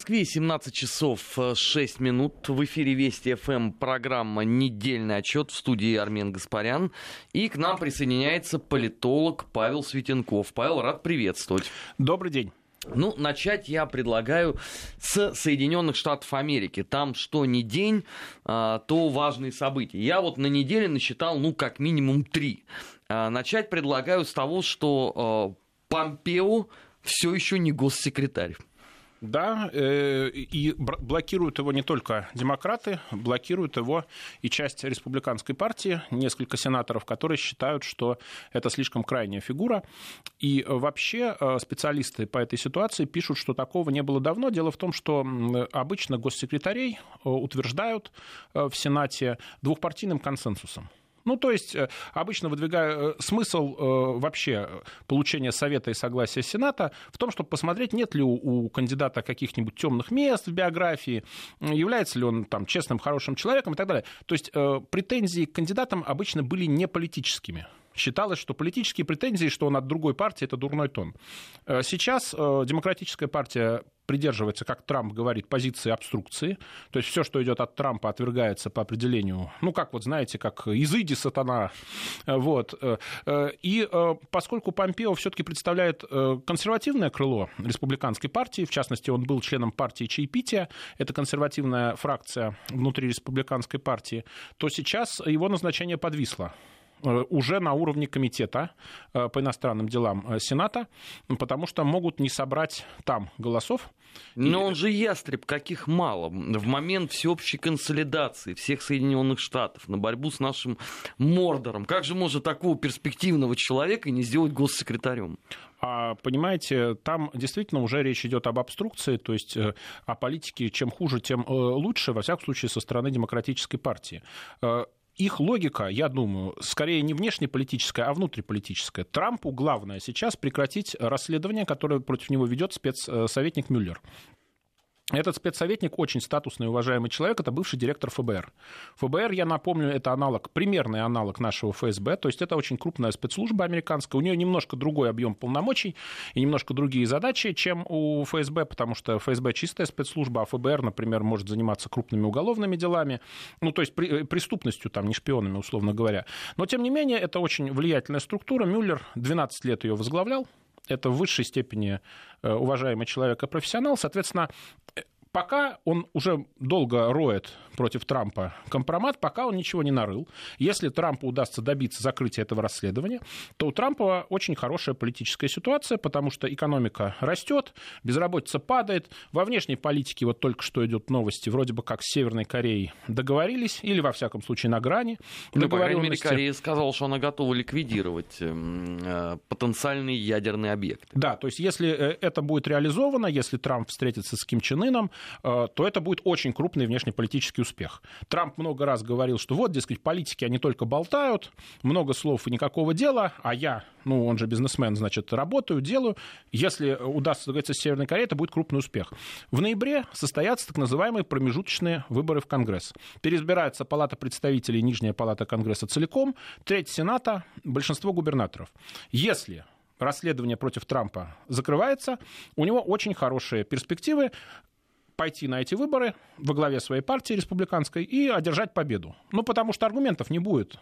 Москве 17 часов 6 минут. В эфире Вести ФМ программа «Недельный отчет» в студии Армен Гаспарян. И к нам присоединяется политолог Павел Светенков. Павел, рад приветствовать. Добрый день. Ну, начать я предлагаю с Соединенных Штатов Америки. Там что ни день, а, то важные события. Я вот на неделе насчитал, ну, как минимум три. А, начать предлагаю с того, что а, Помпео все еще не госсекретарь. Да, э, и блокируют его не только демократы, блокируют его и часть республиканской партии, несколько сенаторов, которые считают, что это слишком крайняя фигура. И вообще э, специалисты по этой ситуации пишут, что такого не было давно. Дело в том, что обычно госсекретарей э, утверждают в Сенате двухпартийным консенсусом. Ну, то есть, э, обычно выдвигаю э, смысл э, вообще получения совета и согласия Сената в том, чтобы посмотреть, нет ли у, у кандидата каких-нибудь темных мест в биографии, является ли он там честным, хорошим человеком и так далее. То есть, претензии к кандидатам обычно были не политическими. Считалось, что политические претензии, что он от другой партии, это дурной тон. Сейчас демократическая партия придерживается, как Трамп говорит, позиции обструкции. То есть все, что идет от Трампа, отвергается по определению, ну, как вот знаете, как изыди сатана. Вот. И э, поскольку Помпео все-таки представляет э, консервативное крыло республиканской партии, в частности, он был членом партии Чаепития, это консервативная фракция внутри республиканской партии, то сейчас его назначение подвисло. Э, уже на уровне комитета э, по иностранным делам э, Сената, потому что могут не собрать там голосов. Но он же ястреб, каких мало. В момент всеобщей консолидации всех Соединенных Штатов на борьбу с нашим Мордором. Как же может такого перспективного человека не сделать госсекретарем? А понимаете, там действительно уже речь идет об обструкции, то есть о политике чем хуже, тем лучше, во всяком случае, со стороны демократической партии их логика, я думаю, скорее не внешнеполитическая, а внутриполитическая. Трампу главное сейчас прекратить расследование, которое против него ведет спецсоветник Мюллер. Этот спецсоветник очень статусный и уважаемый человек, это бывший директор ФБР. ФБР, я напомню, это аналог, примерный аналог нашего ФСБ, то есть это очень крупная спецслужба американская, у нее немножко другой объем полномочий и немножко другие задачи, чем у ФСБ, потому что ФСБ чистая спецслужба, а ФБР, например, может заниматься крупными уголовными делами, ну, то есть при, преступностью, там, не шпионами, условно говоря. Но, тем не менее, это очень влиятельная структура. Мюллер 12 лет ее возглавлял, это в высшей степени э, уважаемый человек и профессионал. Соответственно, пока он уже долго роет против Трампа компромат, пока он ничего не нарыл. Если Трампу удастся добиться закрытия этого расследования, то у Трампа очень хорошая политическая ситуация, потому что экономика растет, безработица падает. Во внешней политике вот только что идет новости, вроде бы как с Северной Кореей договорились, или во всяком случае на грани. Ну, по крайней мере, Корея сказала, что она готова ликвидировать эм, э, потенциальный ядерный объект. Да, то есть если э, это будет реализовано, если Трамп встретится с Ким Чен Ыном, то это будет очень крупный внешнеполитический успех. Трамп много раз говорил, что вот, дескать, политики, они только болтают, много слов и никакого дела, а я, ну, он же бизнесмен, значит, работаю, делаю. Если удастся договориться с Северной Кореей, это будет крупный успех. В ноябре состоятся так называемые промежуточные выборы в Конгресс. Переизбирается Палата представителей, Нижняя Палата Конгресса целиком, треть Сената, большинство губернаторов. Если расследование против Трампа закрывается, у него очень хорошие перспективы пойти на эти выборы во главе своей партии республиканской и одержать победу. Ну, потому что аргументов не будет.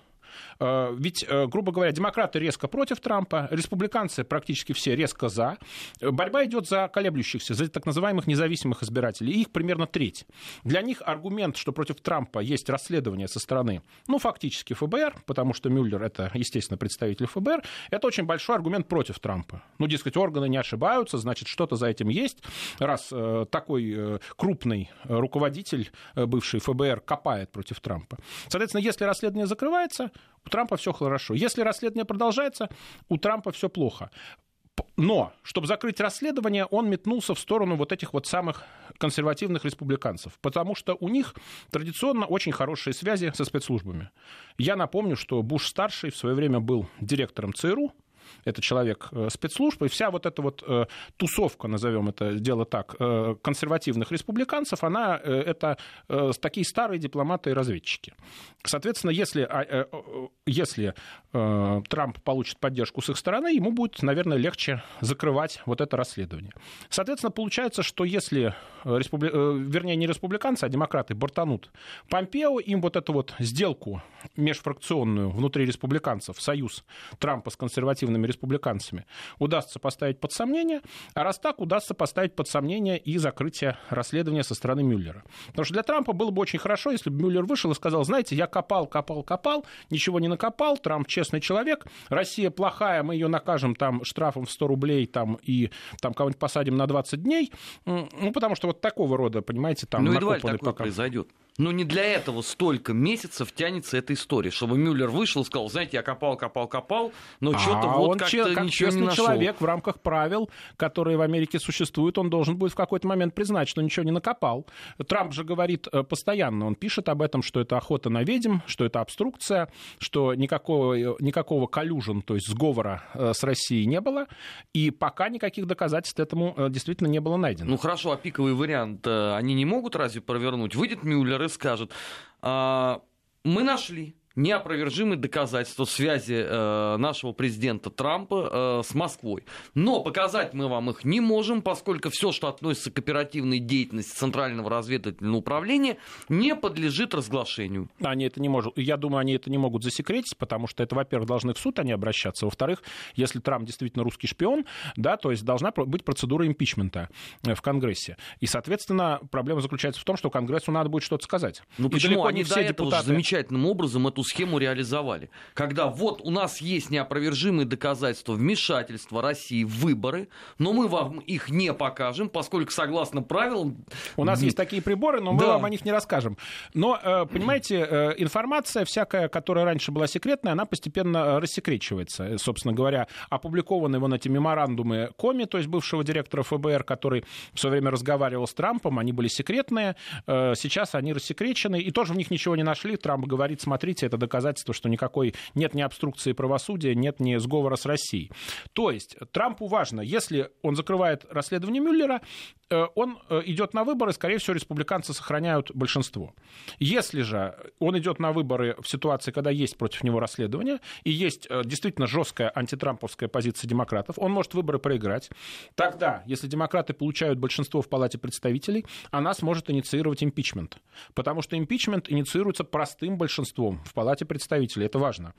Э, ведь, э, грубо говоря, демократы резко против Трампа, республиканцы практически все резко за. Борьба идет за колеблющихся, за так называемых независимых избирателей. Их примерно треть. Для них аргумент, что против Трампа есть расследование со стороны, ну, фактически ФБР, потому что Мюллер это, естественно, представитель ФБР, это очень большой аргумент против Трампа. Ну, дескать, органы не ошибаются, значит, что-то за этим есть, раз э, такой э, крупный руководитель, э, бывший ФБР, копает против Трампа. Соответственно, если расследование закрывается, у Трампа все хорошо. Если расследование продолжается, у Трампа все плохо. Но, чтобы закрыть расследование, он метнулся в сторону вот этих вот самых консервативных республиканцев, потому что у них традиционно очень хорошие связи со спецслужбами. Я напомню, что Буш-старший в свое время был директором ЦРУ, это человек э, спецслужб, и вся вот эта вот э, тусовка, назовем это дело так, э, консервативных республиканцев, она это такие старые дипломаты и разведчики. Соответственно, если, а, если Трамп получит поддержку с их стороны, ему будет, наверное, легче закрывать вот это расследование. Соответственно, получается, что если, республи... вернее, не республиканцы, а демократы бортанут Помпео, им вот эту вот сделку межфракционную внутри республиканцев, союз Трампа с консервативными республиканцами, удастся поставить под сомнение, а раз так, удастся поставить под сомнение и закрытие расследования со стороны Мюллера. Потому что для Трампа было бы очень хорошо, если бы Мюллер вышел и сказал, знаете, я копал, копал, копал, ничего не накопал, Трамп честный человек, Россия плохая, мы ее накажем там штрафом в 100 рублей там, и там кого-нибудь посадим на 20 дней, ну, потому что вот такого рода, понимаете, там... Ну, едва ли такое пока... произойдет. Но не для этого столько месяцев тянется эта история, чтобы Мюллер вышел и сказал, знаете, я копал, копал, копал, но а что-то вот как-то как ничего не нашел. человек в рамках правил, которые в Америке существуют, он должен будет в какой-то момент признать, что ничего не накопал. Трамп же говорит э, постоянно, он пишет об этом, что это охота на ведьм, что это обструкция, что никакого, никакого коллюжен, то есть сговора э, с Россией не было, и пока никаких доказательств этому э, действительно не было найдено. Ну хорошо, а пиковый вариант они не могут разве провернуть? Выйдет Мюллер и скажет, а, мы нашли неопровержимые доказательства связи э, нашего президента Трампа э, с Москвой. Но показать мы вам их не можем, поскольку все, что относится к оперативной деятельности Центрального разведывательного управления, не подлежит разглашению. Они это не могут. Я думаю, они это не могут засекретить, потому что это, во-первых, должны в суд они обращаться. Во-вторых, если Трамп действительно русский шпион, да, то есть должна быть процедура импичмента э, в Конгрессе. И, соответственно, проблема заключается в том, что Конгрессу надо будет что-то сказать. Ну почему? Они все до этого депутаты... замечательным образом эту схему реализовали. Когда вот у нас есть неопровержимые доказательства вмешательства России в выборы, но мы вам их не покажем, поскольку согласно правилам... У нас есть такие приборы, но мы да. вам о них не расскажем. Но, э, понимаете, э, информация всякая, которая раньше была секретная, она постепенно э, рассекречивается. Собственно говоря, опубликованы вон эти меморандумы Коми, то есть бывшего директора ФБР, который все время разговаривал с Трампом, они были секретные, сейчас они рассекречены, и тоже в них ничего не нашли. Трамп говорит, смотрите, это доказательство, что никакой нет ни обструкции правосудия, нет ни сговора с Россией. То есть Трампу важно, если он закрывает расследование Мюллера, он э, идет на выборы, скорее всего, республиканцы сохраняют большинство. Если же он идет на выборы в ситуации, когда есть против него расследование, и есть э, действительно жесткая антитрамповская позиция демократов, он может выборы проиграть. Тогда, если демократы получают большинство в Палате представителей, она сможет инициировать импичмент. Потому что импичмент инициируется простым большинством в Палате представителей. Это важно.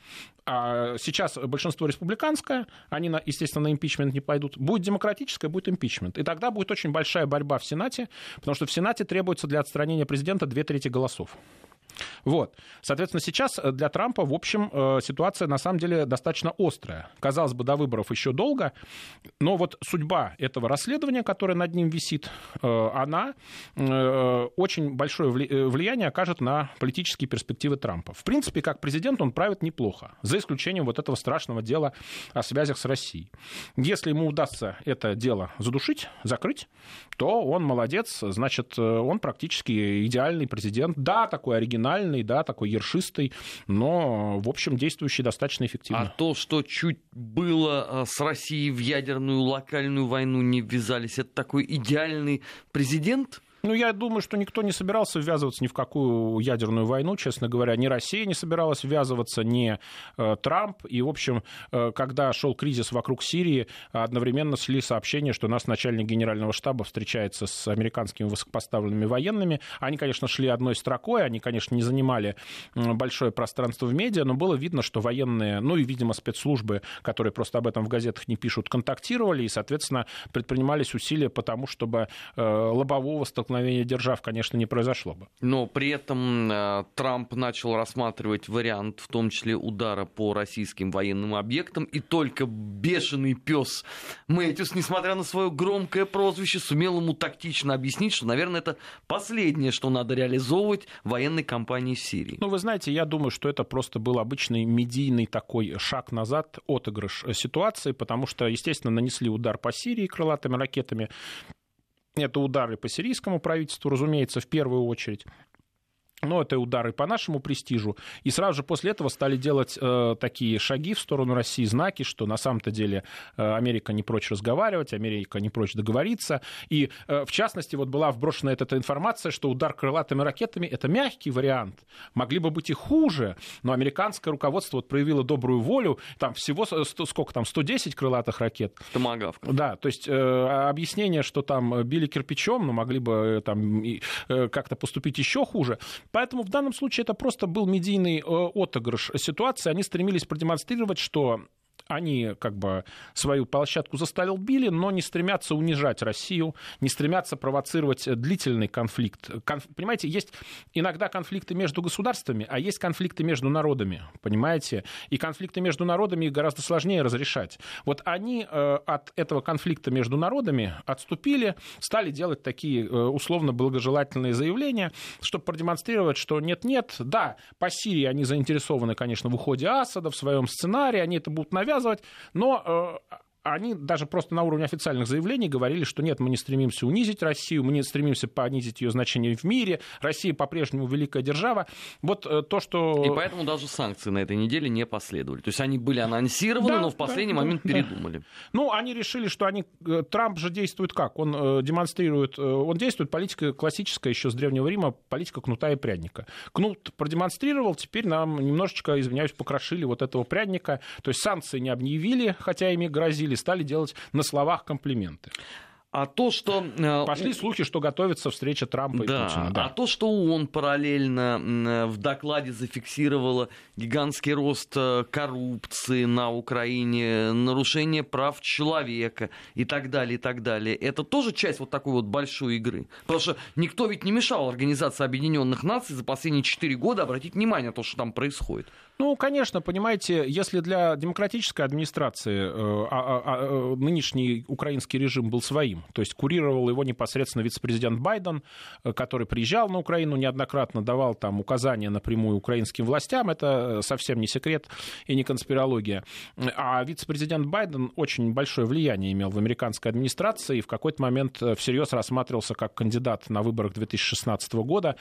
А сейчас большинство республиканское, они, естественно, на импичмент не пойдут. Будет демократическое, будет импичмент. И тогда будет очень большая борьба в Сенате, потому что в Сенате требуется для отстранения президента две трети голосов. Вот. Соответственно, сейчас э, для Трампа, в общем, э, ситуация на самом деле достаточно острая. Казалось бы, до выборов еще долго, но вот судьба этого расследования, которое над ним висит, э, она очень большое влияние окажет на политические перспективы Трампа. В принципе, как президент он правит неплохо, за исключением вот этого страшного дела о связях с Россией. Если ему удастся это дело задушить, закрыть, то он молодец, значит, он практически идеальный президент. Да, такой оригинальный оригинальный, да, такой ершистый, но, в общем, действующий достаточно эффективно. А то, что чуть было а, с Россией в ядерную локальную войну не ввязались, это такой идеальный президент? Ну, я думаю, что никто не собирался ввязываться ни в какую ядерную войну, честно говоря. Ни Россия не собиралась ввязываться, ни э, Трамп. И, в общем, э, когда шел кризис вокруг Сирии, одновременно шли сообщения, что у нас начальник генерального штаба встречается с американскими высокопоставленными военными. Они, конечно, шли одной строкой, они, конечно, не занимали большое пространство в медиа, но было видно, что военные, ну и, видимо, спецслужбы, которые просто об этом в газетах не пишут, контактировали и, соответственно, предпринимались усилия по тому, чтобы э, лобового столкновения столкновения держав, конечно, не произошло бы. Но при этом э, Трамп начал рассматривать вариант, в том числе удара по российским военным объектам, и только бешеный пес Мэтьюс, несмотря на свое громкое прозвище, сумел ему тактично объяснить, что, наверное, это последнее, что надо реализовывать в военной кампании в Сирии. Ну, вы знаете, я думаю, что это просто был обычный медийный такой шаг назад, отыгрыш ситуации, потому что, естественно, нанесли удар по Сирии крылатыми ракетами, это удары по сирийскому правительству, разумеется, в первую очередь. Ну, это удары по нашему престижу. И сразу же после этого стали делать э, такие шаги в сторону России, знаки, что на самом-то деле э, Америка не прочь разговаривать, Америка не прочь договориться. И, э, в частности, вот была вброшена эта, эта информация, что удар крылатыми ракетами — это мягкий вариант. Могли бы быть и хуже, но американское руководство вот проявило добрую волю. Там всего, 100, сколько там, 110 крылатых ракет. Томагавка. Да, то есть э, объяснение, что там били кирпичом, но могли бы э, там э, как-то поступить еще хуже Поэтому в данном случае это просто был медийный э, отыгрыш ситуации. Они стремились продемонстрировать, что они как бы свою площадку застолбили, но не стремятся унижать Россию, не стремятся провоцировать длительный конфликт. Конф... Понимаете, есть иногда конфликты между государствами, а есть конфликты между народами, понимаете? И конфликты между народами гораздо сложнее разрешать. Вот они э, от этого конфликта между народами отступили, стали делать такие э, условно благожелательные заявления, чтобы продемонстрировать, что нет-нет, да, по Сирии они заинтересованы, конечно, в уходе Асада, в своем сценарии, они это будут навязывать, рассказывать, но э, они даже просто на уровне официальных заявлений говорили, что нет, мы не стремимся унизить Россию, мы не стремимся понизить ее значение в мире, Россия по-прежнему великая держава. Вот э, то, что... И поэтому даже санкции на этой неделе не последовали. То есть они были анонсированы, да, но в последний да, момент да, передумали. Ну, они решили, что они... Э, Трамп же действует как? Он э, демонстрирует... Он действует политика классическая еще с Древнего Рима, политика кнута и пряника. Кнут продемонстрировал, теперь нам немножечко, извиняюсь, покрошили вот этого пряника. То есть санкции не объявили, хотя ими грозили, стали делать на словах комплименты. А то, что... Э, Пошли слухи, что готовится встреча Трампа да, и Путина. Да, а то, что он параллельно в докладе зафиксировала гигантский рост э, коррупции на Украине, нарушение прав человека и так далее, и так далее, это тоже часть вот такой вот большой игры. Потому что никто ведь не мешал Организации Объединенных Наций за последние 4 года обратить внимание на то, что там происходит. Ну, конечно, понимаете, если для демократической администрации э, а, а, а, нынешний украинский режим был своим, то есть курировал его непосредственно вице-президент Байден, э, который приезжал на Украину неоднократно, давал там указания напрямую украинским властям, это э, совсем не секрет и не конспирология. А вице-президент Байден очень большое влияние имел в американской администрации и в какой-то момент э, всерьез рассматривался как кандидат на выборах 2016 года,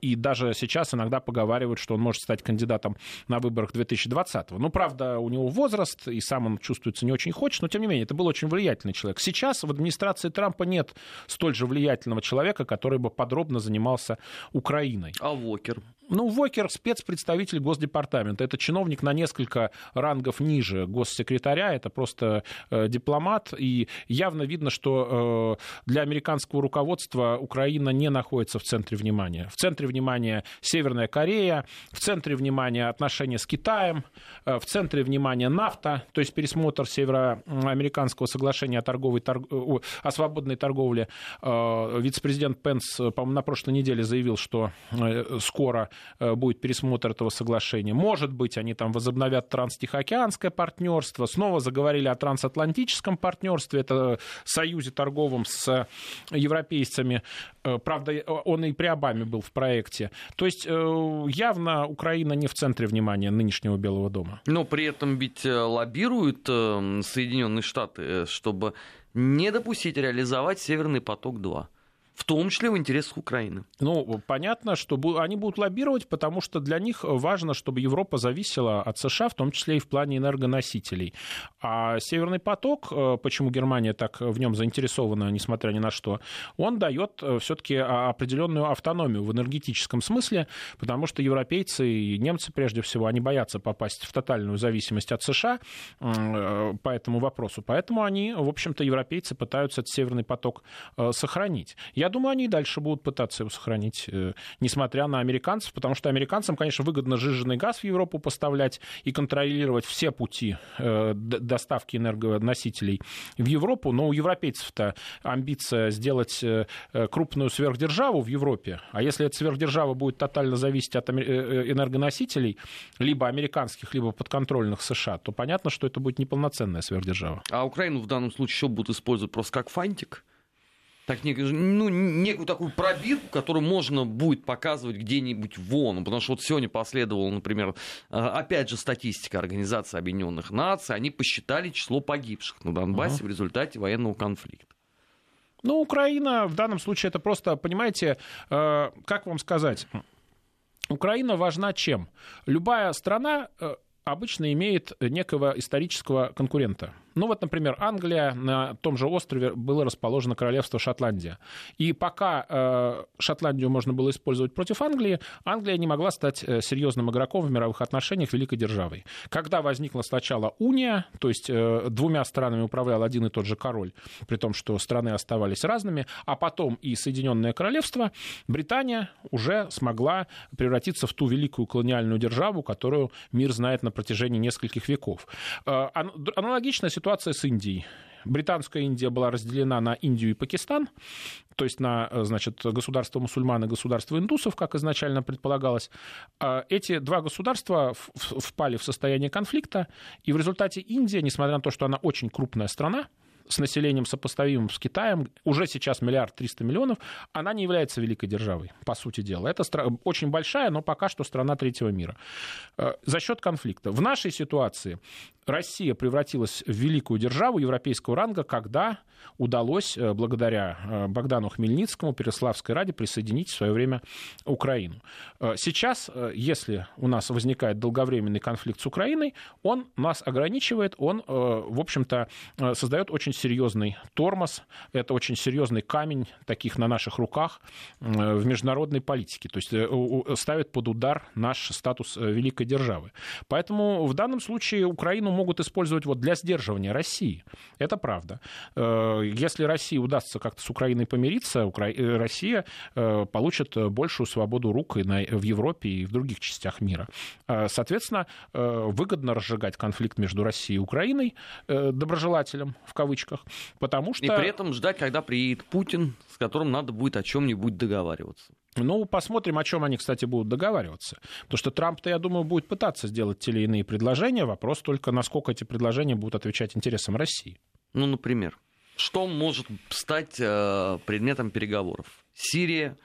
и даже сейчас иногда поговаривают, что он может стать кандидатом на выборах 2020. Ну, правда, у него возраст, и сам он чувствуется не очень хочет, но, тем не менее, это был очень влиятельный человек. Сейчас в администрации Трампа нет столь же влиятельного человека, который бы подробно занимался Украиной. А Вокер? Ну, Вокер спецпредставитель Госдепартамента. Это чиновник на несколько рангов ниже госсекретаря. Это просто э, дипломат. И явно видно, что э, для американского руководства Украина не находится в центре внимания. В центре внимания Северная Корея, в центре внимания отношения с Китаем, э, в центре внимания нафта, то есть пересмотр североамериканского соглашения о, торговой, торг... О свободной торговле. Э, вице-президент Пенс, по-моему, на прошлой неделе заявил, что э, скоро будет пересмотр этого соглашения. Может быть, они там возобновят транстихоокеанское партнерство, снова заговорили о трансатлантическом партнерстве, это союзе торговом с европейцами. Э, правда, он и при Обаме был в проекте. То есть э, явно Украина не в центре внимания нынешнего Белого дома. Но при этом ведь лоббируют Соединенные Штаты, чтобы не допустить реализовать Северный поток-2 в том числе в интересах Украины. Ну, понятно, что они будут лоббировать, потому что для них важно, чтобы Европа зависела от США, в том числе и в плане энергоносителей. А Северный поток, э, почему Германия так в нем заинтересована, несмотря ни на что, он дает э, все-таки определенную автономию в энергетическом смысле, потому что европейцы и немцы, прежде всего, они боятся попасть в тотальную зависимость от США э, по этому вопросу. Поэтому они, в общем-то, европейцы пытаются этот Северный поток сохранить. Я я думаю, они и дальше будут пытаться его сохранить, э, несмотря на американцев, потому что американцам, конечно, выгодно жиженный газ в Европу поставлять и контролировать все пути э, доставки энергоносителей в Европу, но у европейцев-то амбиция сделать э, крупную сверхдержаву в Европе, а если эта сверхдержава будет тотально зависеть от энергоносителей, либо американских, либо подконтрольных США, то понятно, что это будет неполноценная сверхдержава. А Украину в данном случае еще будут использовать просто как фантик? Так, ну, некую такую пробирку, которую можно будет показывать где-нибудь вон. Потому что вот сегодня последовала, например, а, опять же, статистика Организации Объединенных Наций. Они посчитали число погибших на Донбассе uh-huh. в результате военного конфликта. Ну, Украина в данном случае это просто, понимаете, э, как вам сказать, Украина важна чем? Любая страна обычно имеет некого исторического конкурента. Ну вот, например, Англия, на том же острове было расположено королевство Шотландия. И пока э, Шотландию можно было использовать против Англии, Англия не могла стать э, серьезным игроком в мировых отношениях великой державой. Когда возникла сначала уния, то есть э, двумя странами управлял один и тот же король, при том, что страны оставались разными, а потом и Соединенное Королевство, Британия уже смогла превратиться в ту великую колониальную державу, которую мир знает на протяжении нескольких веков. Аналогичная ситуация ситуация с Индией. Британская Индия была разделена на Индию и Пакистан, то есть на значит, государство мусульман и государство индусов, как изначально предполагалось. А эти два государства впали в состояние конфликта, и в результате Индия, несмотря на то, что она очень крупная страна, с населением сопоставимым с Китаем, уже сейчас миллиард триста миллионов, она не является великой державой, по сути дела. Это стра- очень большая, но пока что страна третьего мира. Э, за счет конфликта. В нашей ситуации Россия превратилась в великую державу европейского ранга, когда удалось, э, благодаря э, Богдану Хмельницкому, Переславской Раде, присоединить в свое время Украину. Сейчас, если у нас возникает долговременный конфликт с Украиной, он нас ограничивает, он, в общем-то, создает очень серьезный тормоз, это очень серьезный камень таких на наших руках в международной политике, то есть э, ставит под удар наш статус э, великой державы. Поэтому в данном случае Украину могут использовать вот для сдерживания России. Это правда. Э, если России удастся как-то с Украиной помириться, Россия получит большую свободу рук и в Европе и в других частях мира. Соответственно, выгодно разжигать конфликт между Россией и Украиной доброжелателям, в кавычках, кавычках, потому что... И при этом ждать, когда приедет Путин, с которым надо будет о чем-нибудь договариваться. Ну, посмотрим, о чем они, кстати, будут договариваться. Потому что Трамп-то, я думаю, будет пытаться сделать те или иные предложения. Вопрос только, насколько эти предложения будут отвечать интересам России. Ну, например, что может стать э, предметом переговоров? Сирия,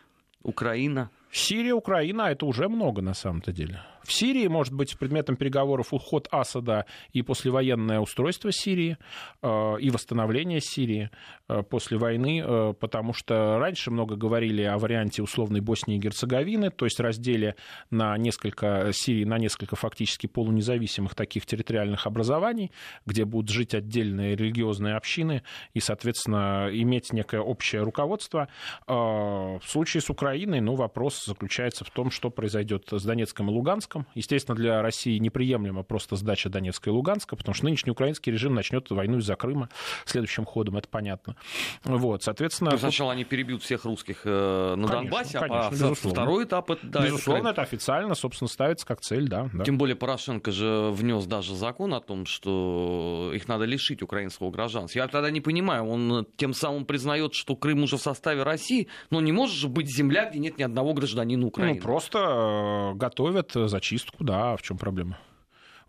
Украина? Сирия, Украина, это уже много на самом-то деле. В Сирии может быть предметом переговоров уход Асада и послевоенное устройство Сирии, э, и восстановление Сирии э, после войны, э, потому что раньше много говорили о варианте условной Боснии и Герцеговины, то есть разделе на несколько Сирии, на несколько фактически полунезависимых таких территориальных образований, где будут жить отдельные религиозные общины и, соответственно, иметь некое общее руководство. В случае с Украиной, ну, вопрос заключается в том, что произойдет с Донецком и Луганском, Луганском. Естественно, для России неприемлемо просто сдача Донецка и Луганска, потому что нынешний украинский режим начнет войну из-за Крыма следующим ходом, это понятно. Вот, соответственно... То сначала они перебьют всех русских э, на конечно, Донбассе, а конечно, а второй этап... Это, да, безусловно, это, это официально, собственно, ставится как цель, да, да. Тем более Порошенко же внес даже закон о том, что их надо лишить украинского гражданства. Я тогда не понимаю, он тем самым признает, что Крым уже в составе России, но не может же быть земля, где нет ни одного гражданина Украины. Ну, просто э, готовят за зачистку, да, в чем проблема?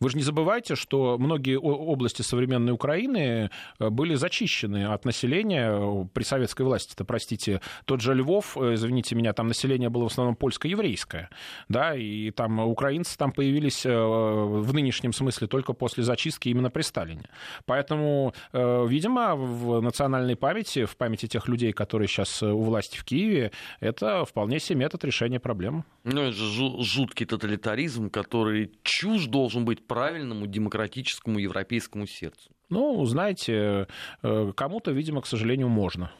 Вы же не забывайте, что многие области современной Украины э, были зачищены от населения э, при советской власти. Это, простите, тот же Львов, э, извините меня, там население было в основном польско-еврейское, да, и там украинцы там появились в нынешнем смысле только после зачистки именно при Сталине. Поэтому, видимо, в национальной памяти, в памяти тех людей, которые сейчас у власти в Киеве, это вполне себе метод решения проблем. Ну, это же жуткий тоталитаризм, который чушь должен быть правильному демократическому европейскому сердцу? Ну, знаете, э, кому-то, видимо, к сожалению, можно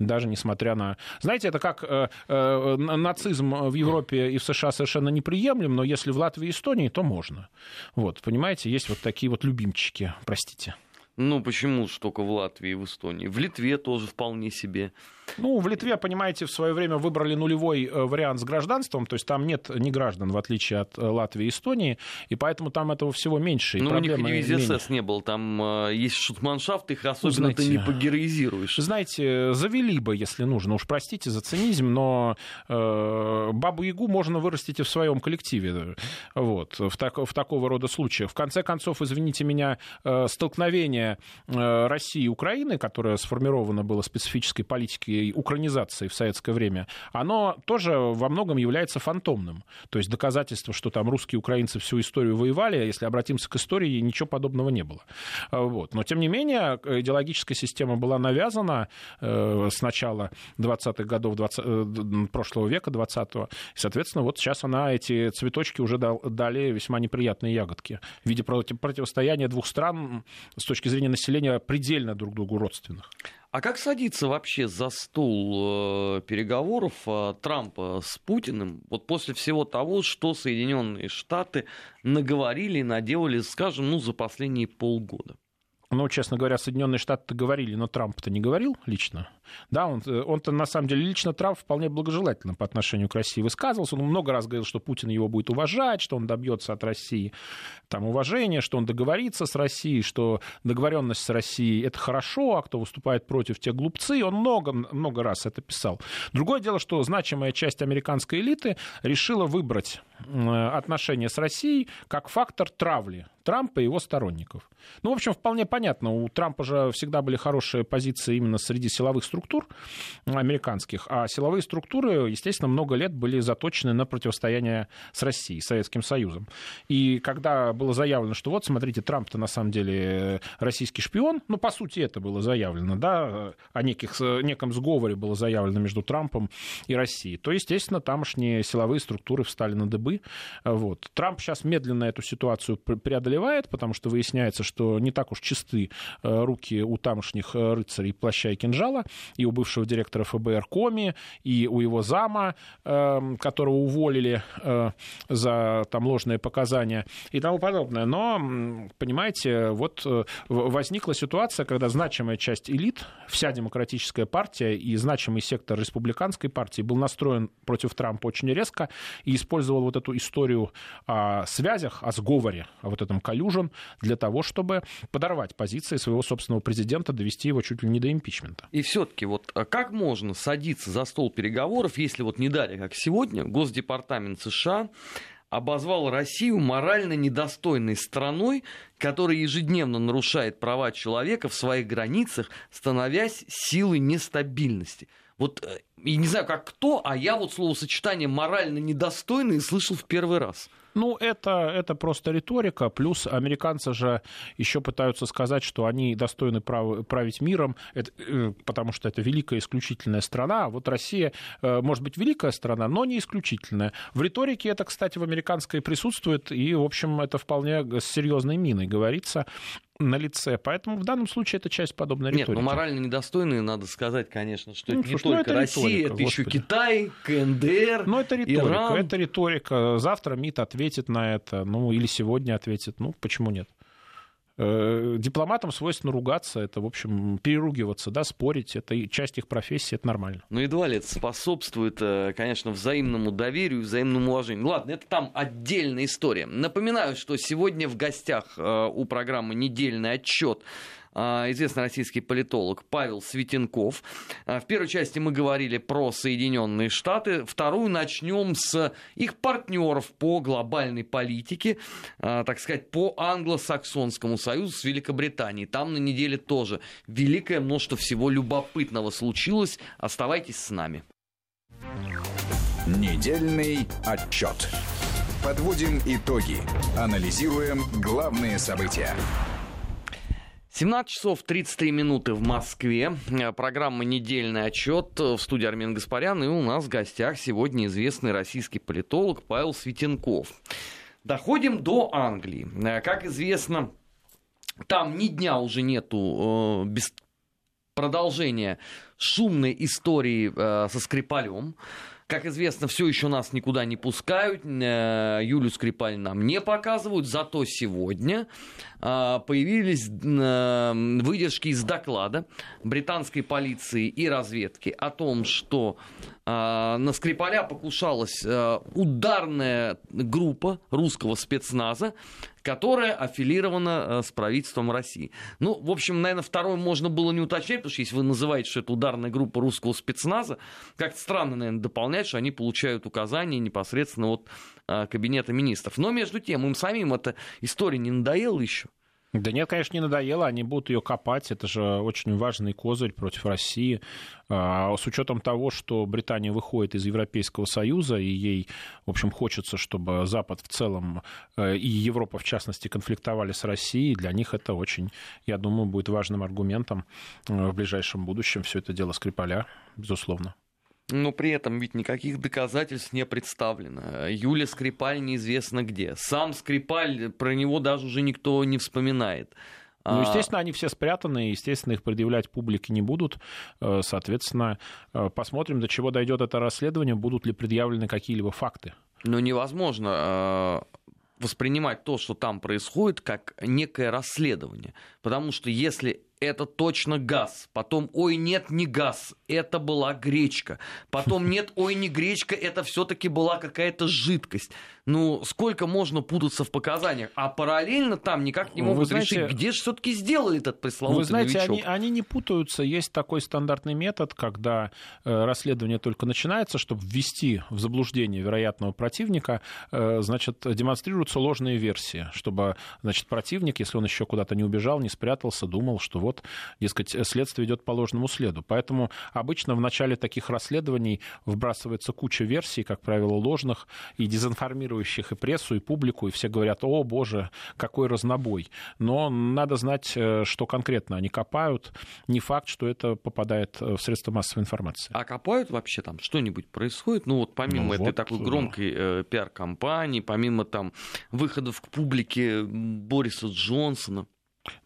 даже несмотря на... Знаете, это как э, э, нацизм в Европе и в США совершенно неприемлем, но если в Латвии и Эстонии, то можно. Вот, понимаете, есть вот такие вот любимчики, простите. Ну, почему только в Латвии и в Эстонии? В Литве тоже вполне себе. Ну, в Литве, понимаете, в свое время выбрали нулевой э, вариант с гражданством, то есть там нет ни граждан, в отличие от э, Латвии и Эстонии, и поэтому там этого всего меньше. Ну, у них и дивизии СС не было, там э, есть шутманшафт, их особенно знаете, ты не погероизируешь. Знаете, завели бы, если нужно, уж простите за цинизм, но э, Бабу-Ягу можно вырастить и в своем коллективе, вот, в, так, в такого рода случаях. В конце концов, извините меня, столкновение России и Украины, которое сформировано было специфической политикой украинизации в советское время, оно тоже во многом является фантомным. То есть доказательство, что там русские и украинцы всю историю воевали, если обратимся к истории, ничего подобного не было. Вот. Но, тем не менее, идеологическая система была навязана с начала 20-х годов 20, прошлого века, 20-го. И, соответственно, вот сейчас она эти цветочки уже дали весьма неприятные ягодки в виде противостояния двух стран с точки зрения населения предельно друг другу родственных. А как садиться вообще за стол э, переговоров э, Трампа с Путиным вот после всего того, что Соединенные Штаты наговорили и наделали, скажем, ну, за последние полгода? Ну, честно говоря, Соединенные Штаты говорили, но Трамп-то не говорил лично. Да, он, э, он-то на самом деле лично Трамп вполне благожелательно по отношению к России высказывался. Он много раз говорил, что Путин его будет уважать, что он добьется от России там, уважения, что он договорится с Россией, что договоренность с Россией это хорошо, а кто выступает против, те глупцы. Он много, много раз это писал. Другое дело, что значимая часть американской элиты решила выбрать отношения с Россией как фактор травли Трампа и его сторонников. Ну, в общем, вполне понятно. У Трампа же всегда были хорошие позиции именно среди силовых структур американских, а силовые структуры, естественно, много лет были заточены на противостояние с Россией, Советским Союзом. И когда было заявлено, что вот, смотрите, Трамп-то на самом деле российский шпион, ну, по сути, это было заявлено, да, о неких, неком сговоре было заявлено между Трампом и Россией, то, естественно, тамошние силовые структуры встали на дыбы. Вот. Трамп сейчас медленно эту ситуацию преодолевает, потому что выясняется, что не так уж чисты э, руки у тамошних э, рыцарей плаща и кинжала, и у бывшего директора ФБР Коми, и у его зама, эм, которого уволили э, за там, ложные показания и тому подобное. Но, понимаете, вот э, возникла ситуация, когда значимая часть элит, вся демократическая партия и значимый сектор республиканской партии был настроен против Трампа очень резко и использовал вот эту историю о связях, о сговоре, о вот этом коллюжен для того, чтобы подорвать позиции своего собственного президента, довести его чуть ли не до импичмента. И все-таки вот а как можно садиться за стол переговоров, если вот не далее, как сегодня, Госдепартамент США обозвал Россию морально недостойной страной, которая ежедневно нарушает права человека в своих границах, становясь силой нестабильности. Вот, э, я не знаю, как кто, а я вот словосочетание «морально недостойный» слышал в первый раз. Ну, это, это просто риторика. Плюс американцы же еще пытаются сказать, что они достойны прав, править миром, это, э, потому что это великая исключительная страна. А вот Россия, э, может быть, великая страна, но не исключительная. В риторике это, кстати, в американской присутствует, и, в общем, это вполне с серьезной миной говорится на лице. Поэтому в данном случае это часть подобной риторики. Нет, ну морально недостойные, надо сказать, конечно, что ну, это не слушай, ну, только ну, это Россия, риторика, это Господи. еще Китай, КНДР, Ну, это риторика, Иран. это риторика. Завтра МИД ответит на это, ну, или сегодня ответит. Ну, почему нет? Э, дипломатам свойственно ругаться, это, в общем, переругиваться, да, спорить, это часть их профессии, это нормально. Ну, едва ли это способствует, э, конечно, взаимному доверию, взаимному уважению. Ладно, это там отдельная история. Напоминаю, что сегодня в гостях э, у программы «Недельный отчет» известный российский политолог Павел Светенков. А, в первой части мы говорили про Соединенные Штаты, вторую начнем с их партнеров по глобальной политике, а, так сказать, по англосаксонскому союзу с Великобританией. Там на неделе тоже великое множество всего любопытного случилось. Оставайтесь с нами. Недельный отчет. Подводим итоги. Анализируем главные события. 17 часов 33 минуты в Москве. Э, программа «Недельный отчет» в студии Армен Гаспарян. И у нас в гостях сегодня известный российский политолог Павел Светенков. Доходим до Англии. Э, как известно, там ни дня уже нету э, без продолжения шумной истории э, со Скрипалем. Как известно, все еще нас никуда не пускают. Э, Юлю Скрипаль нам не показывают. Зато сегодня появились э, выдержки из доклада британской полиции и разведки о том, что на Скрипаля покушалась ударная группа русского спецназа, которая аффилирована с правительством России. Ну, в общем, наверное, второе можно было не уточнять, потому что если вы называете, что это ударная группа русского спецназа, как-то странно, наверное, дополнять, что они получают указания непосредственно от кабинета министров. Но между тем, им самим эта история не надоела еще. Да нет, конечно, не надоело, они будут ее копать, это же очень важный козырь против России. А, с учетом того, что Британия выходит из Европейского Союза, и ей, в общем, хочется, чтобы Запад в целом э, и Европа, в частности, конфликтовали с Россией, для них это очень, я думаю, будет важным аргументом э, в ближайшем будущем все это дело Скрипаля, безусловно. Но при этом ведь никаких доказательств не представлено. Юля Скрипаль неизвестно где. Сам Скрипаль, про него даже уже никто не вспоминает. Ну, а естественно, они все спрятаны, естественно, их предъявлять публике не будут. Э, соответственно, э, посмотрим, до чего дойдет это расследование, будут ли предъявлены какие-либо факты. Но невозможно э, воспринимать то, что там происходит, как некое расследование. Потому что если это точно газ. Потом, ой, нет, не газ, это была гречка. Потом, нет, ой, не гречка, это все-таки была какая-то жидкость. Ну, сколько можно путаться в показаниях? А параллельно там никак не могут Вы знаете, решить, где же все-таки сделали этот пресловутый Вы знаете, они, они не путаются. Есть такой стандартный метод, когда э, расследование только начинается, чтобы ввести в заблуждение вероятного противника, э, значит, демонстрируются ложные версии, чтобы, значит, противник, если он еще куда-то не убежал, не спрятался, думал, что вот, дескать, следствие идет по ложному следу. Поэтому обычно в начале таких расследований вбрасывается куча версий, как правило, ложных, и дезинформирующих и прессу, и публику, и все говорят, о, боже, какой разнобой. Но надо знать, э, что конкретно они копают. Не факт, что это попадает в средства массовой информации. А копают вообще там что-нибудь происходит? Ну вот помимо ну, этой вот, такой громкой э, пиар-компании, помимо там выходов к публике Бориса Джонсона,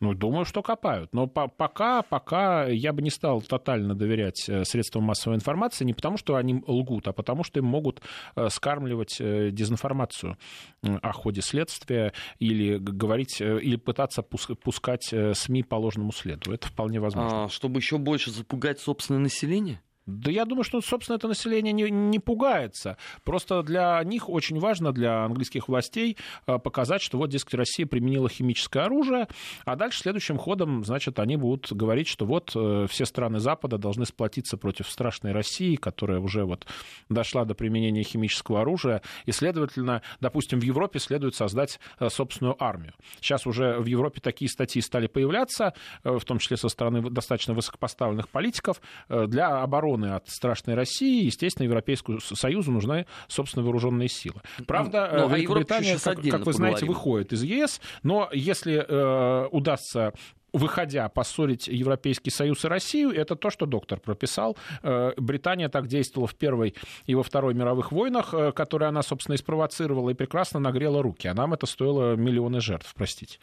ну, думаю, что копают. Но по пока, пока я бы не стал тотально доверять э, средствам массовой информации, не потому, что они лгут, а потому, что им могут э, скармливать э, дезинформацию о ходе следствия или говорить, или пытаться пускать СМИ по ложному следу. Это вполне возможно. А, чтобы еще больше запугать собственное население? Да я думаю, что, собственно, это население не, не пугается. Просто для них очень важно, для английских властей, э, показать, что вот, дескать, Россия применила химическое оружие, а дальше следующим ходом, значит, они будут говорить, что вот э, все страны Запада должны сплотиться против страшной России, которая уже вот дошла до применения химического оружия, и, следовательно, допустим, в Европе следует создать э, собственную армию. Сейчас уже в Европе такие статьи стали появляться, в том числе со стороны достаточно высокопоставленных политиков, для обороны обороны от страшной России, естественно, Европейскому Союзу нужны, собственно, вооруженные силы. Правда, ну, а Великобритания, как, как вы знаете, выходит из ЕС, но если э, удастся выходя, поссорить Европейский Союз и Россию, это то, что доктор прописал. Э, Британия так действовала в Первой и во Второй мировых войнах, э, которые она, собственно, и спровоцировала, и прекрасно нагрела руки. А нам это стоило миллионы жертв, простите.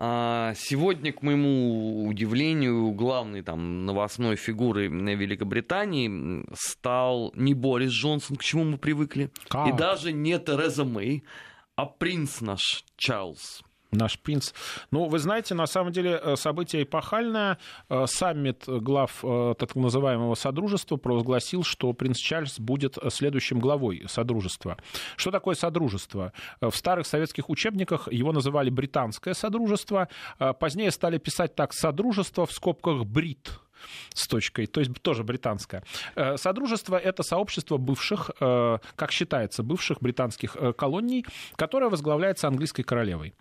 А, сегодня, к моему удивлению, главной там новостной фигурой Великобритании стал не Борис Джонсон, к чему мы привыкли, как? и даже не Тереза Мэй, а принц наш Чарльз наш принц. Ну, вы знаете, на самом деле э, событие эпохальное. Э, саммит глав э, так называемого Содружества провозгласил, что принц Чарльз будет следующим главой Содружества. Что такое Содружество? В старых советских учебниках его называли Британское Содружество. Позднее стали писать так Содружество в скобках Брит с точкой, то есть тоже британское. Э, Содружество — это сообщество бывших, э, как считается, бывших британских э, колоний, которое возглавляется английской королевой.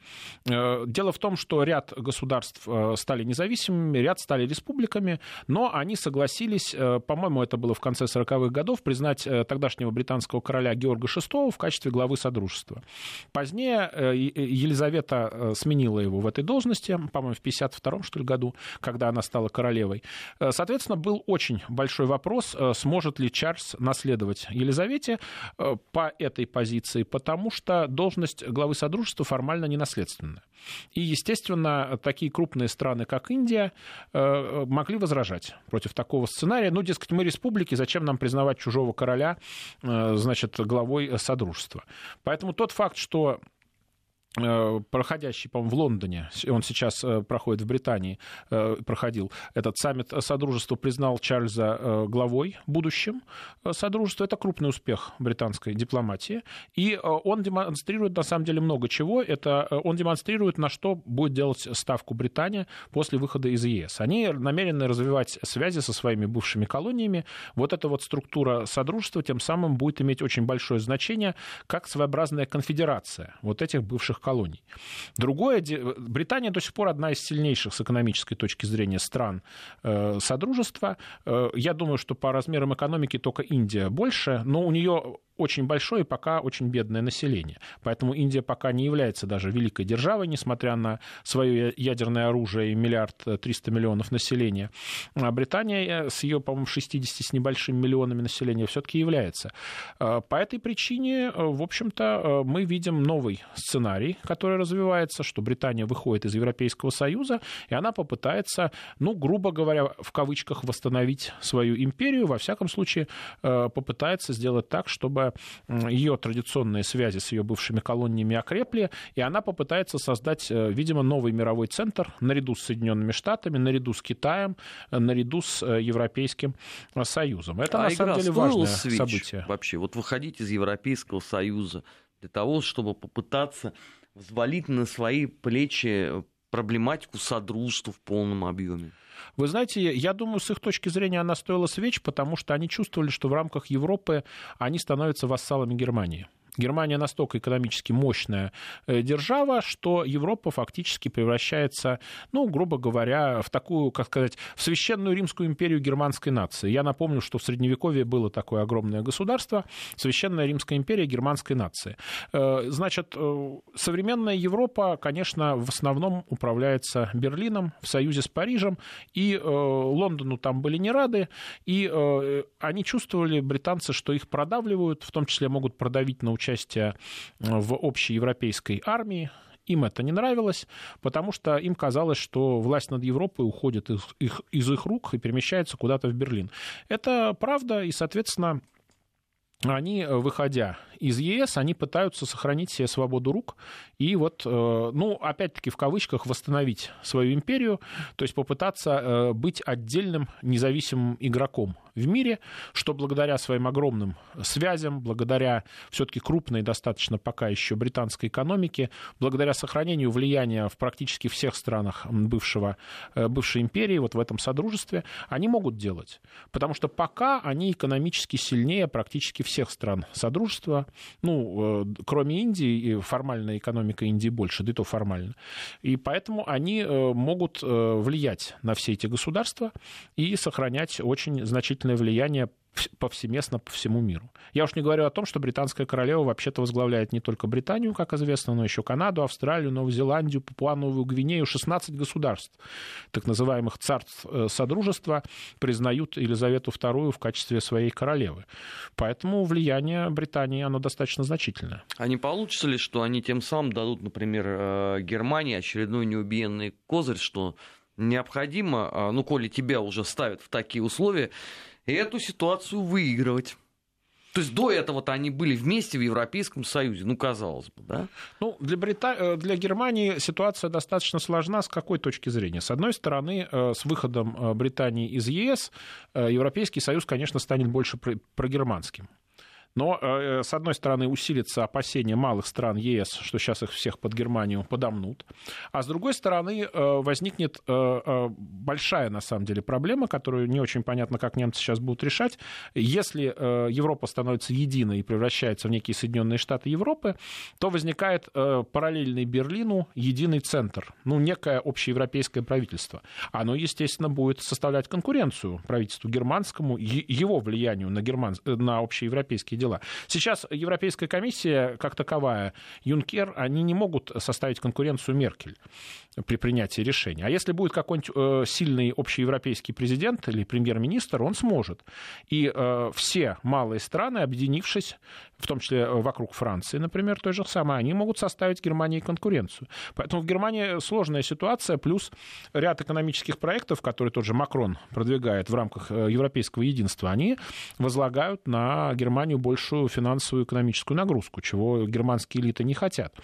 Дело в том, что ряд государств стали независимыми, ряд стали республиками, но они согласились, по-моему, это было в конце 40-х годов, признать тогдашнего британского короля Георга VI в качестве главы Содружества. Позднее Елизавета сменила его в этой должности, по-моему, в 52-м, что ли, году, когда она стала королевой. Э, соответственно, был очень большой вопрос, э, сможет ли Чарльз наследовать Елизавете э, по этой позиции, потому что должность главы Содружества формально не наследственная. И, естественно, такие крупные страны, как Индия, могли возражать против такого сценария. Ну, дескать, мы республики, зачем нам признавать чужого короля, значит, главой Содружества. Поэтому тот факт, что проходящий, по-моему, в Лондоне, он сейчас э, проходит в Британии, э, проходил этот саммит Содружества, признал Чарльза главой будущим Содружества. Это крупный успех британской дипломатии. И он демонстрирует, на самом деле, много чего. Это он демонстрирует, на что будет делать ставку Британия после выхода из ЕС. Они намерены развивать связи со своими бывшими колониями. Вот эта вот структура Содружества тем самым будет иметь очень большое значение, как своеобразная конфедерация вот этих бывших бывших колоний. Другое, Британия до сих пор одна из сильнейших с экономической точки зрения стран э, Содружества. Э, я думаю, что по размерам экономики только Индия больше, но у нее очень большое и пока очень бедное население. Поэтому Индия пока не является даже великой державой, несмотря на свое ядерное оружие и миллиард триста миллионов населения. А Британия э, с ее, по-моему, 60 с небольшим миллионами населения все-таки является. Э, по этой причине, э, в общем-то, мы видим новый сценарий, который развивается, что Британия выходит из Европейского Союза, и она попытается, ну, грубо говоря, в кавычках, восстановить свою империю, во всяком случае, попытается сделать так, чтобы ее традиционные связи с ее бывшими колониями окрепли, и она попытается создать, э, видимо, новый мировой центр наряду с Соединенными Штатами, наряду с Китаем, э, наряду с э, Европейским Союзом. Это, а на самом деле, важное свеч событие. Вообще, вот выходить из Европейского Союза для того, чтобы попытаться взвалить на свои плечи проблематику содружества в полном объеме. Вы знаете, я думаю, с их точки зрения она стоила свеч, потому что они чувствовали, что в рамках Европы они становятся вассалами Германии. Германия настолько экономически мощная э, держава, что Европа фактически превращается, ну, грубо говоря, в такую, как сказать, в священную Римскую империю германской нации. Я напомню, что в Средневековье было такое огромное государство, Священная Римская империя германской нации. Э, значит, э, современная Европа, конечно, в основном управляется Берлином в союзе с Парижем, и Лондону там были не рады, и они чувствовали, британцы, что их продавливают, в том числе могут продавить на участия в общей европейской армии. Им это не нравилось, потому что им казалось, что власть над Европой уходит из их, из их рук и перемещается куда-то в Берлин. Это правда, и, соответственно, они, выходя из ЕС, они пытаются сохранить себе свободу рук и вот, э, ну, опять-таки, в кавычках, восстановить свою империю, то есть попытаться э, быть отдельным независимым игроком в мире, что благодаря своим огромным связям, благодаря все-таки крупной достаточно пока еще британской экономике, благодаря сохранению влияния в практически всех странах бывшего, э, бывшей империи, вот в этом содружестве, они могут делать. Потому что пока они экономически сильнее практически всех стран Содружества, ну, э, кроме Индии, формальная экономика Индии больше, да и то формально. И поэтому они э, могут влиять на все эти государства и сохранять очень значительное влияние повсеместно по всему миру. Я уж не говорю о том, что британская королева вообще-то возглавляет не только Британию, как известно, но еще Канаду, Австралию, Новую Зеландию, Папуа-Новую Гвинею, 16 государств, так называемых царств э, Содружества, признают Елизавету II в качестве своей королевы. Поэтому влияние Британии, оно достаточно значительное. А не получится ли, что они тем самым дадут, например, э, Германии очередной неубиенный козырь, что необходимо, а, ну, коли тебя уже ставят в такие условия, эту ситуацию выигрывать. То есть до этого-то они были вместе в Европейском Союзе, ну, казалось бы, да? Ну, для, Брита... Э, для Германии ситуация достаточно сложна с какой точки зрения? С одной стороны, э, с выходом э, Британии из ЕС, Европейский Союз, конечно, станет больше прогерманским. Но, э, с одной стороны, усилится опасение малых стран ЕС, что сейчас их всех под Германию подомнут. А с другой стороны, э, возникнет э, большая, на самом деле, проблема, которую не очень понятно, как немцы сейчас будут решать. Если Европа становится единой и превращается в некие Соединенные Штаты Европы, то возникает параллельный Берлину единый центр, ну, некое общеевропейское правительство. Оно, естественно, будет составлять конкуренцию правительству германскому, его влиянию на, герман... на общеевропейские дела дела. Сейчас Европейская комиссия, как таковая, Юнкер, они не могут составить конкуренцию Меркель при принятии решения. А если будет какой-нибудь э, сильный общеевропейский президент или премьер-министр, он сможет. И э, все малые страны, объединившись, в том числе э, вокруг Франции, например, той же самой, они могут составить Германии конкуренцию. Поэтому в Германии сложная ситуация, плюс ряд экономических проектов, которые тот же Макрон продвигает в рамках европейского единства, они возлагают на Германию большую финансовую экономическую нагрузку, чего германские элиты не хотят.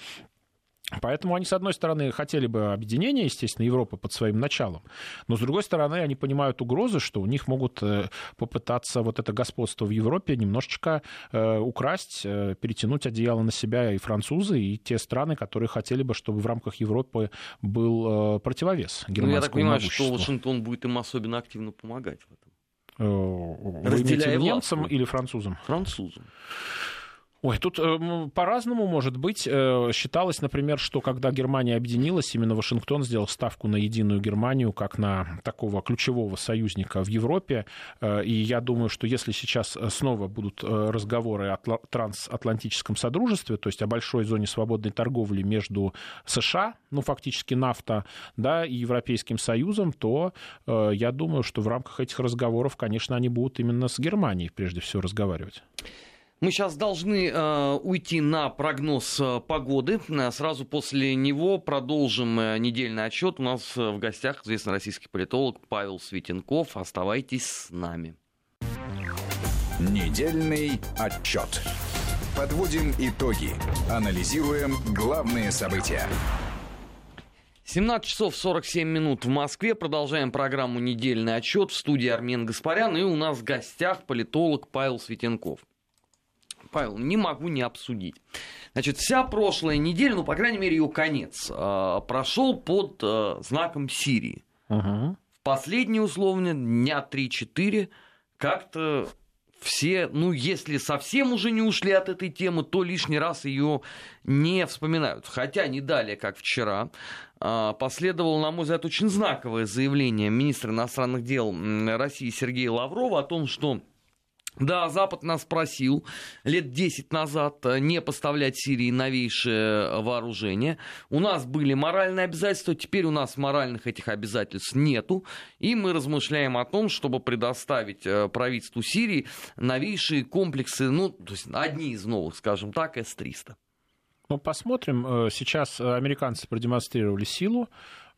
Поэтому они, с одной стороны, хотели бы объединения, естественно, Европы под своим началом, но, с другой стороны, они понимают угрозы, что у них могут э, попытаться вот это господство в Европе немножечко э, украсть, э, перетянуть одеяло на себя и французы, и те страны, которые хотели бы, чтобы в рамках Европы был противовес германскому ну, Я так понимаю, что Вашингтон будет им особенно активно помогать в этом. Вы Разделяя немцам или французам? Французам. Ой, тут э, по-разному может быть. Э, считалось, например, что когда Германия объединилась, именно Вашингтон сделал ставку на единую Германию как на такого ключевого союзника в Европе. Э, и я думаю, что если сейчас снова будут э, разговоры о трансатлантическом содружестве, то есть о большой зоне свободной торговли между США, ну фактически нафта, да, и Европейским Союзом, то э, я думаю, что в рамках этих разговоров, конечно, они будут именно с Германией прежде всего разговаривать. Мы сейчас должны э, уйти на прогноз э, погоды. Э, сразу после него продолжим э, недельный отчет. У нас в гостях известный российский политолог Павел Светенков. Оставайтесь с нами. Недельный отчет. Подводим итоги. Анализируем главные события. 17 часов 47 минут в Москве. Продолжаем программу «Недельный отчет» в студии Армен Гаспарян. И у нас в гостях политолог Павел Светенков. Павел, не могу не обсудить. Значит, вся прошлая неделя, ну, по крайней мере, ее конец, э, прошел под э, знаком Сирии. Угу. В последние, условно, дня 3-4 как-то все, ну, если совсем уже не ушли от этой темы, то лишний раз ее не вспоминают. Хотя не далее, как вчера, э, последовало, на мой взгляд, очень знаковое заявление министра иностранных дел России Сергея Лаврова о том, что да, Запад нас просил лет 10 назад э, не поставлять Сирии новейшее вооружение. У нас были моральные обязательства, теперь у нас моральных этих обязательств нету. И мы размышляем о том, чтобы предоставить э, правительству Сирии новейшие комплексы, ну, то есть одни из новых, скажем так, С-300. Ну, посмотрим. Э, сейчас американцы продемонстрировали силу.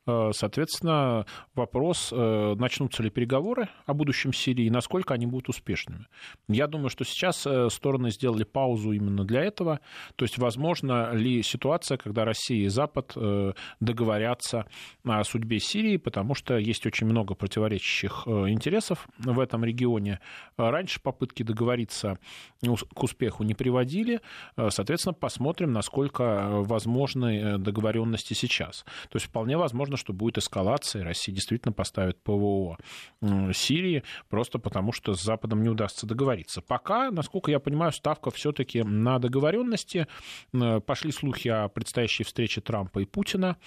Э, соответственно, вопрос, э, начнутся ли переговоры о будущем Сирии и насколько они будут успешными. Я думаю, что сейчас э, стороны сделали паузу именно для этого. То есть, возможно ли ситуация, когда Россия и Запад договорятся о судьбе Сирии, потому что есть очень много противоречащих интересов в этом регионе. Раньше попытки договориться к успеху не приводили. Соответственно, посмотрим, насколько возможны договоренности сейчас. То есть, вполне возможно, возможно, что будет эскалация, и Россия действительно поставит ПВО Сирии, просто потому что с Западом не удастся договориться. Пока, насколько я понимаю, ставка все-таки на договоренности. Пошли слухи о предстоящей встрече Трампа и Путина.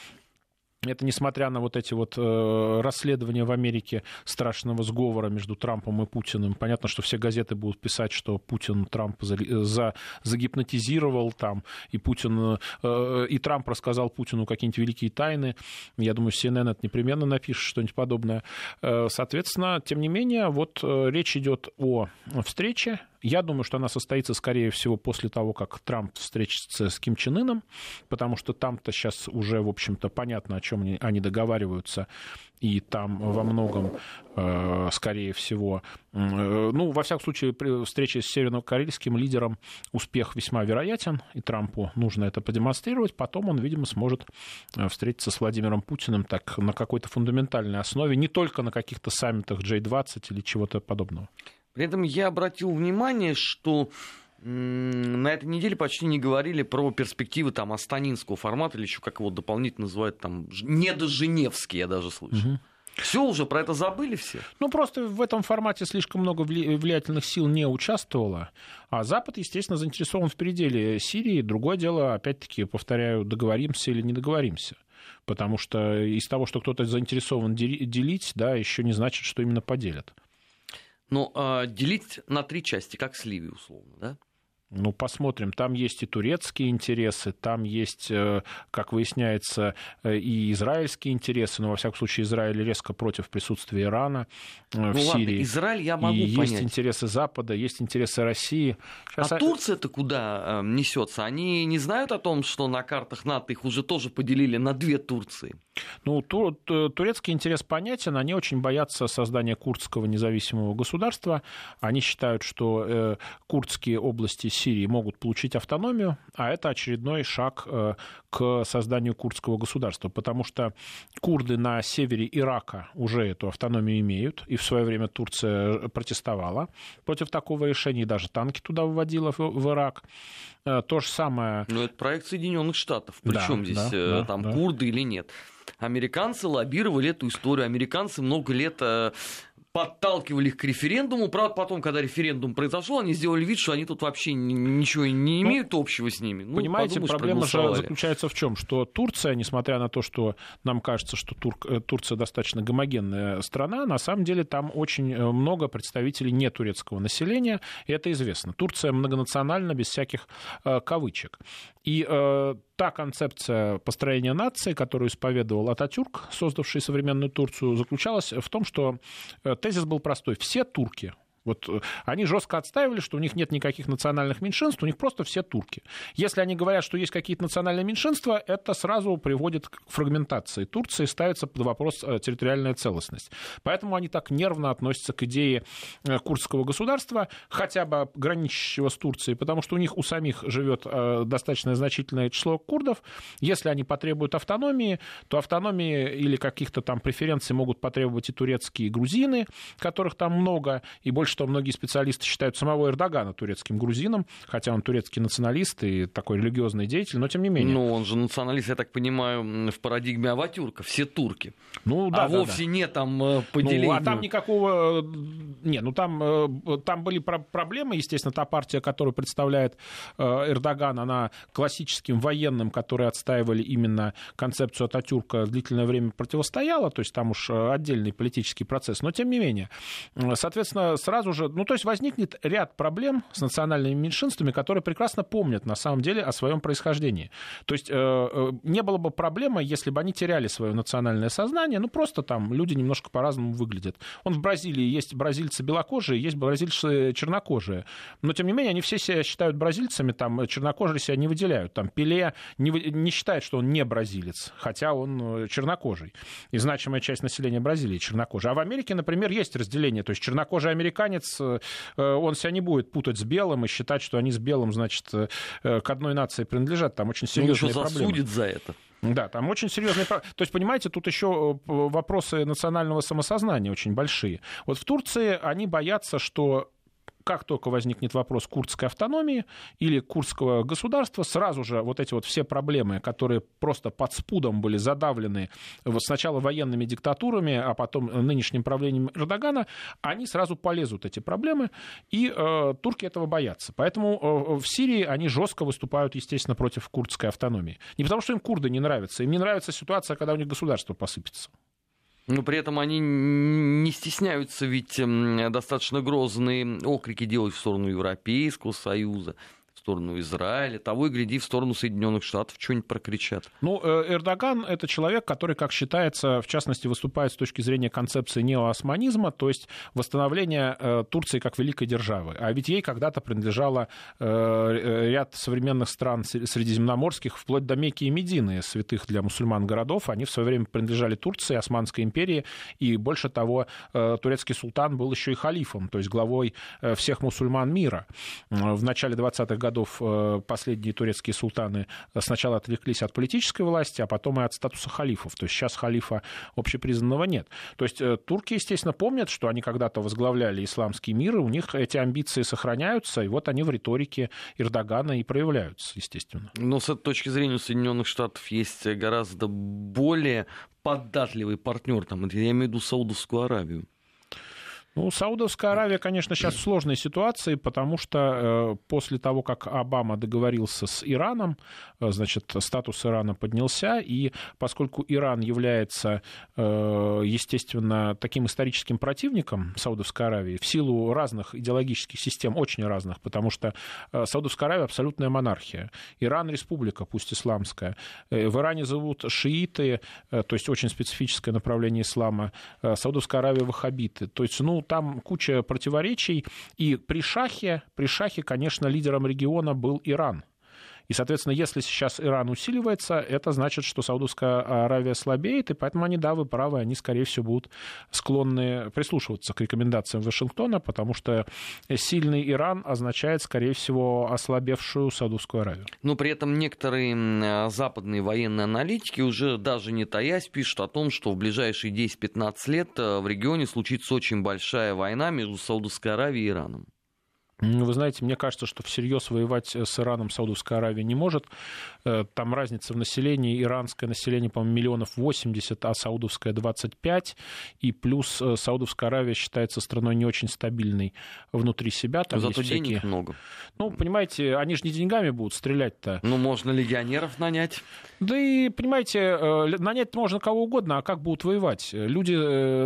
Это несмотря на вот эти вот э, расследования в Америке страшного сговора между Трампом и Путиным. Понятно, что все газеты будут писать, что Путин Трампа за, за, загипнотизировал там, и Путин, э, и Трамп рассказал Путину какие-нибудь великие тайны. Я думаю, CNN это непременно напишет что-нибудь подобное. Э, соответственно, тем не менее, вот э, речь идет о встрече я думаю, что она состоится, скорее всего, после того, как Трамп встретится с Ким Чен Ыном, потому что там-то сейчас уже, в общем-то, понятно, о чем они договариваются, и там во многом, э, скорее всего, э, ну, во всяком случае, при встрече с севернокорейским лидером успех весьма вероятен, и Трампу нужно это продемонстрировать. Потом он, видимо, сможет э, встретиться с Владимиром Путиным так на какой-то фундаментальной основе, не только на каких-то саммитах J20 или чего-то подобного. При этом я обратил внимание, что на этой неделе почти не говорили про перспективы там астанинского формата или еще как его дополнительно называют там недоженевский, я даже слышал. Угу. Все уже про это забыли все? Ну, просто в этом формате слишком много влиятельных сил не участвовало. А Запад, естественно, заинтересован в переделе Сирии. Другое дело, опять-таки, повторяю, договоримся или не договоримся. Потому что из того, что кто-то заинтересован делить, да, еще не значит, что именно поделят. Ну, э, делить на три части, как сливи, условно, да? Ну, посмотрим. Там есть и турецкие интересы, там есть, э, как выясняется, э, и израильские интересы. Но, во всяком случае, Израиль резко против присутствия Ирана э, ну, в ладно, Сирии. Израиль я могу и понять. есть интересы Запада, есть интересы России. Сейчас... А Турция-то куда несется? Они не знают о том, что на картах НАТО их уже тоже поделили на две Турции? Ну, ту, турецкий интерес понятен. Они очень боятся создания курдского независимого государства. Они считают, что курдские области Сирии могут получить автономию, а это очередной шаг э, к созданию курдского государства, потому что курды на севере Ирака уже эту автономию имеют, и в свое время Турция протестовала против такого решения, и даже танки туда выводила в, Ирак. Э, то же самое... Но это проект Соединенных Штатов. Причем да, здесь да, э, там да. курды или нет? Американцы лоббировали эту историю. Американцы много лет подталкивали их к референдуму. Правда, потом, когда референдум произошел, они сделали вид, что они тут вообще ничего не ну, имеют ну, общего с ними. Ну, понимаете, проблема же заключается в чем? Что Турция, несмотря на то, что нам кажется, что Тур... Э, Турция достаточно гомогенная страна, на самом деле там очень э, много представителей нетурецкого населения, и это известно. Турция многонациональна, без всяких э, кавычек. И э, та концепция построения нации, которую исповедовал Ататюрк, создавший современную Турцию, заключалась в том, что э, тезис был простой. Все турки, вот э, они жестко отстаивали, что у них нет никаких национальных меньшинств, у них просто все турки. Если они говорят, что есть какие-то национальные меньшинства, это сразу приводит к фрагментации Турции, ставится под вопрос э, территориальная целостность. Поэтому они так нервно относятся к идее э, курдского государства, хотя бы граничащего с Турцией, потому что у них у самих живет достаточно значительное число курдов. Если они потребуют автономии, то автономии или каких-то там преференций могут потребовать и турецкие грузины, которых там много, и больше что многие специалисты считают самого Эрдогана турецким грузином, хотя он турецкий националист и такой религиозный деятель, но тем не менее. Ну, он же националист, я так понимаю, в парадигме Аватюрка, все турки. Ну, да, а да, вовсе да. не там э, поделить. Ну, а там никакого... Э, не, ну там, э, там были проблемы, естественно, та партия, которую представляет Эрдоган, она классическим военным, которые отстаивали именно концепцию Ататюрка, длительное время противостояла, то есть там уж отдельный политический процесс, но тем не менее. Соответственно, сразу сразу же, ну то есть возникнет ряд проблем с национальными меньшинствами, которые прекрасно помнят на самом деле о своем происхождении. То есть э, э, не было бы проблемы, если бы они теряли свое национальное сознание, ну просто там люди немножко по-разному выглядят. Он в Бразилии есть бразильцы белокожие, есть бразильцы чернокожие, но тем не менее они все себя считают бразильцами, там чернокожие себя не выделяют, там Пеле не, не считает, что он не бразилец, хотя он э, чернокожий, и значимая часть населения Бразилии чернокожая. А в Америке, например, есть разделение, то есть чернокожий американец американец, э, он себя не будет путать с белым и считать, что они с белым, значит, э, к одной нации принадлежат. Там очень серьезные ну, проблемы. засудит за это. Да, там очень серьезные... То есть, понимаете, тут еще э, вопросы национального самосознания очень большие. Вот в Турции они боятся, что как только возникнет вопрос курдской автономии или курдского государства, сразу же вот эти вот все проблемы, которые просто под спудом были задавлены сначала военными диктатурами, а потом нынешним правлением Эрдогана, они сразу полезут, эти проблемы, и э, турки этого боятся. Поэтому э, в Сирии они жестко выступают, естественно, против курдской автономии. Не потому, что им курды не нравятся, им не нравится ситуация, когда у них государство посыпется. Но при этом они не стесняются ведь достаточно грозные окрики делать в сторону Европейского Союза сторону Израиля, того и гляди в сторону Соединенных Штатов что-нибудь прокричат. Ну, э, Эрдоган — это человек, который, как считается, в частности, выступает с точки зрения концепции неоосманизма, то есть восстановления э, Турции как великой державы. А ведь ей когда-то принадлежало э, ряд современных стран средиземноморских, вплоть до Мекки и Медины, святых для мусульман городов. Они в свое время принадлежали Турции, Османской империи, и больше того, турецкий султан был еще и халифом, то есть главой всех мусульман мира. В начале 20-х годов годов э, последние турецкие султаны сначала отвлеклись от политической власти, а потом и от статуса халифов. То есть сейчас халифа общепризнанного нет. То есть э, турки, естественно, помнят, что они когда-то возглавляли исламский мир, и у них эти амбиции сохраняются, и вот они в риторике Эрдогана и проявляются, естественно. Но с этой точки зрения Соединенных Штатов есть гораздо более податливый партнер, там, я имею в виду Саудовскую Аравию. Ну, Саудовская Аравия, конечно, сейчас в сложной ситуации, потому что э, после того, как Обама договорился с Ираном, э, значит, статус Ирана поднялся, и поскольку Иран является, э, естественно, таким историческим противником Саудовской Аравии в силу разных идеологических систем, очень разных, потому что э, Саудовская Аравия абсолютная монархия, Иран республика, пусть исламская, э, в Иране зовут шииты, э, то есть очень специфическое направление ислама, э, Саудовская Аравия ваххабиты, то есть, ну, там куча противоречий. И при шахе, при шахе, конечно, лидером региона был Иран. И, соответственно, если сейчас Иран усиливается, это значит, что Саудовская Аравия слабеет, и поэтому они, да, вы правы, они, скорее всего, будут склонны прислушиваться к рекомендациям Вашингтона, потому что сильный Иран означает, скорее всего, ослабевшую Саудовскую Аравию. Но при этом некоторые западные военные аналитики уже даже не таясь пишут о том, что в ближайшие 10-15 лет э, в регионе случится очень большая война между Саудовской Аравией и Ираном. Вы знаете, мне кажется, что всерьез воевать с Ираном Саудовская Аравия не может. Э, там разница в населении. Иранское население, по-моему, миллионов 80, а саудовское 25. И плюс э, Саудовская Аравия считается страной не очень стабильной внутри себя. Там Зато денег всякие... много. Ну, понимаете, они же не деньгами будут стрелять-то. Ну, можно легионеров нанять. Да и, понимаете, э, нанять можно кого угодно, а как будут воевать? Люди,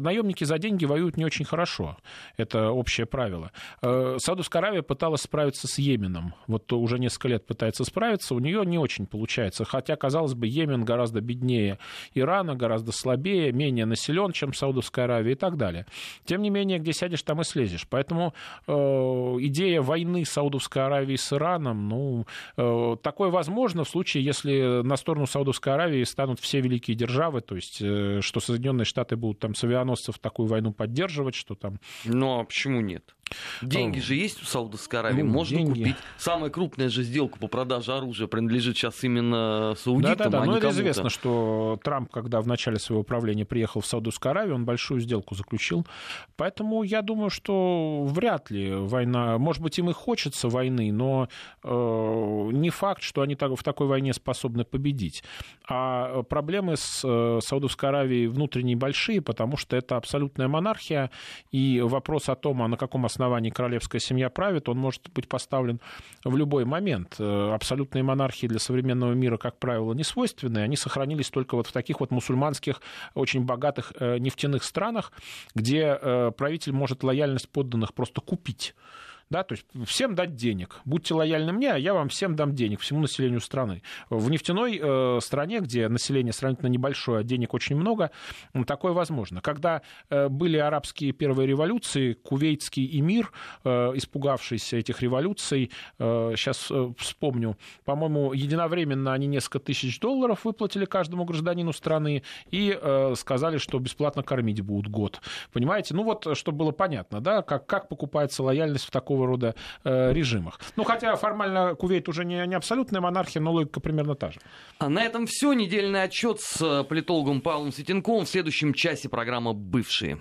наемники за деньги воюют не очень хорошо. Это общее правило. Саудовская Аравия пыталась справиться с Йеменом. Вот уже несколько лет пытается справиться, у нее не очень получается. Хотя, казалось бы, Йемен гораздо беднее Ирана, гораздо слабее, менее населен, чем Саудовская Аравия и так далее. Тем не менее, где сядешь, там и слезешь. Поэтому э, идея войны Саудовской Аравии с Ираном, ну, э, такое возможно в случае, если на сторону Саудовской Аравии станут все великие державы, то есть, э, что Соединенные Штаты будут там с авианосцев такую войну поддерживать, что там... Ну, а почему нет? Деньги же есть у Саудовской Аравии, ну, можно деньги. купить. Самая крупная же сделка по продаже оружия принадлежит сейчас именно саудитам, Да, да, да. а Но это известно, что Трамп, когда в начале своего правления приехал в Саудовскую Аравию, он большую сделку заключил. Поэтому я думаю, что вряд ли война... Может быть, им и хочется войны, но э, не факт, что они так, в такой войне способны победить. А проблемы с э, Саудовской Аравией внутренние большие, потому что это абсолютная монархия, и вопрос о том, а на каком основании королевская семья правит, он может быть поставлен в любой момент. Э, Абсолютные монархии для современного мира, как правило, не свойственны. Они сохранились только вот в таких вот мусульманских, очень богатых э, нефтяных странах, где э, правитель может лояльность подданных просто купить. Да, то есть всем дать денег. Будьте лояльны мне, а я вам всем дам денег, всему населению страны. В нефтяной э, стране, где население сравнительно небольшое, а денег очень много, такое возможно. Когда э, были арабские первые революции, кувейтский эмир, э, испугавшийся этих революций, э, сейчас э, вспомню, по-моему, единовременно они несколько тысяч долларов выплатили каждому гражданину страны и э, сказали, что бесплатно кормить будут год. Понимаете? Ну вот, чтобы было понятно, да, как, как покупается лояльность в такого рода э, режимах. Ну, хотя формально Кувейт уже не, не абсолютная монархия, но логика примерно та же. А на этом все. Недельный отчет с э, политологом Павлом Светенковым. В следующем часе программа «Бывшие».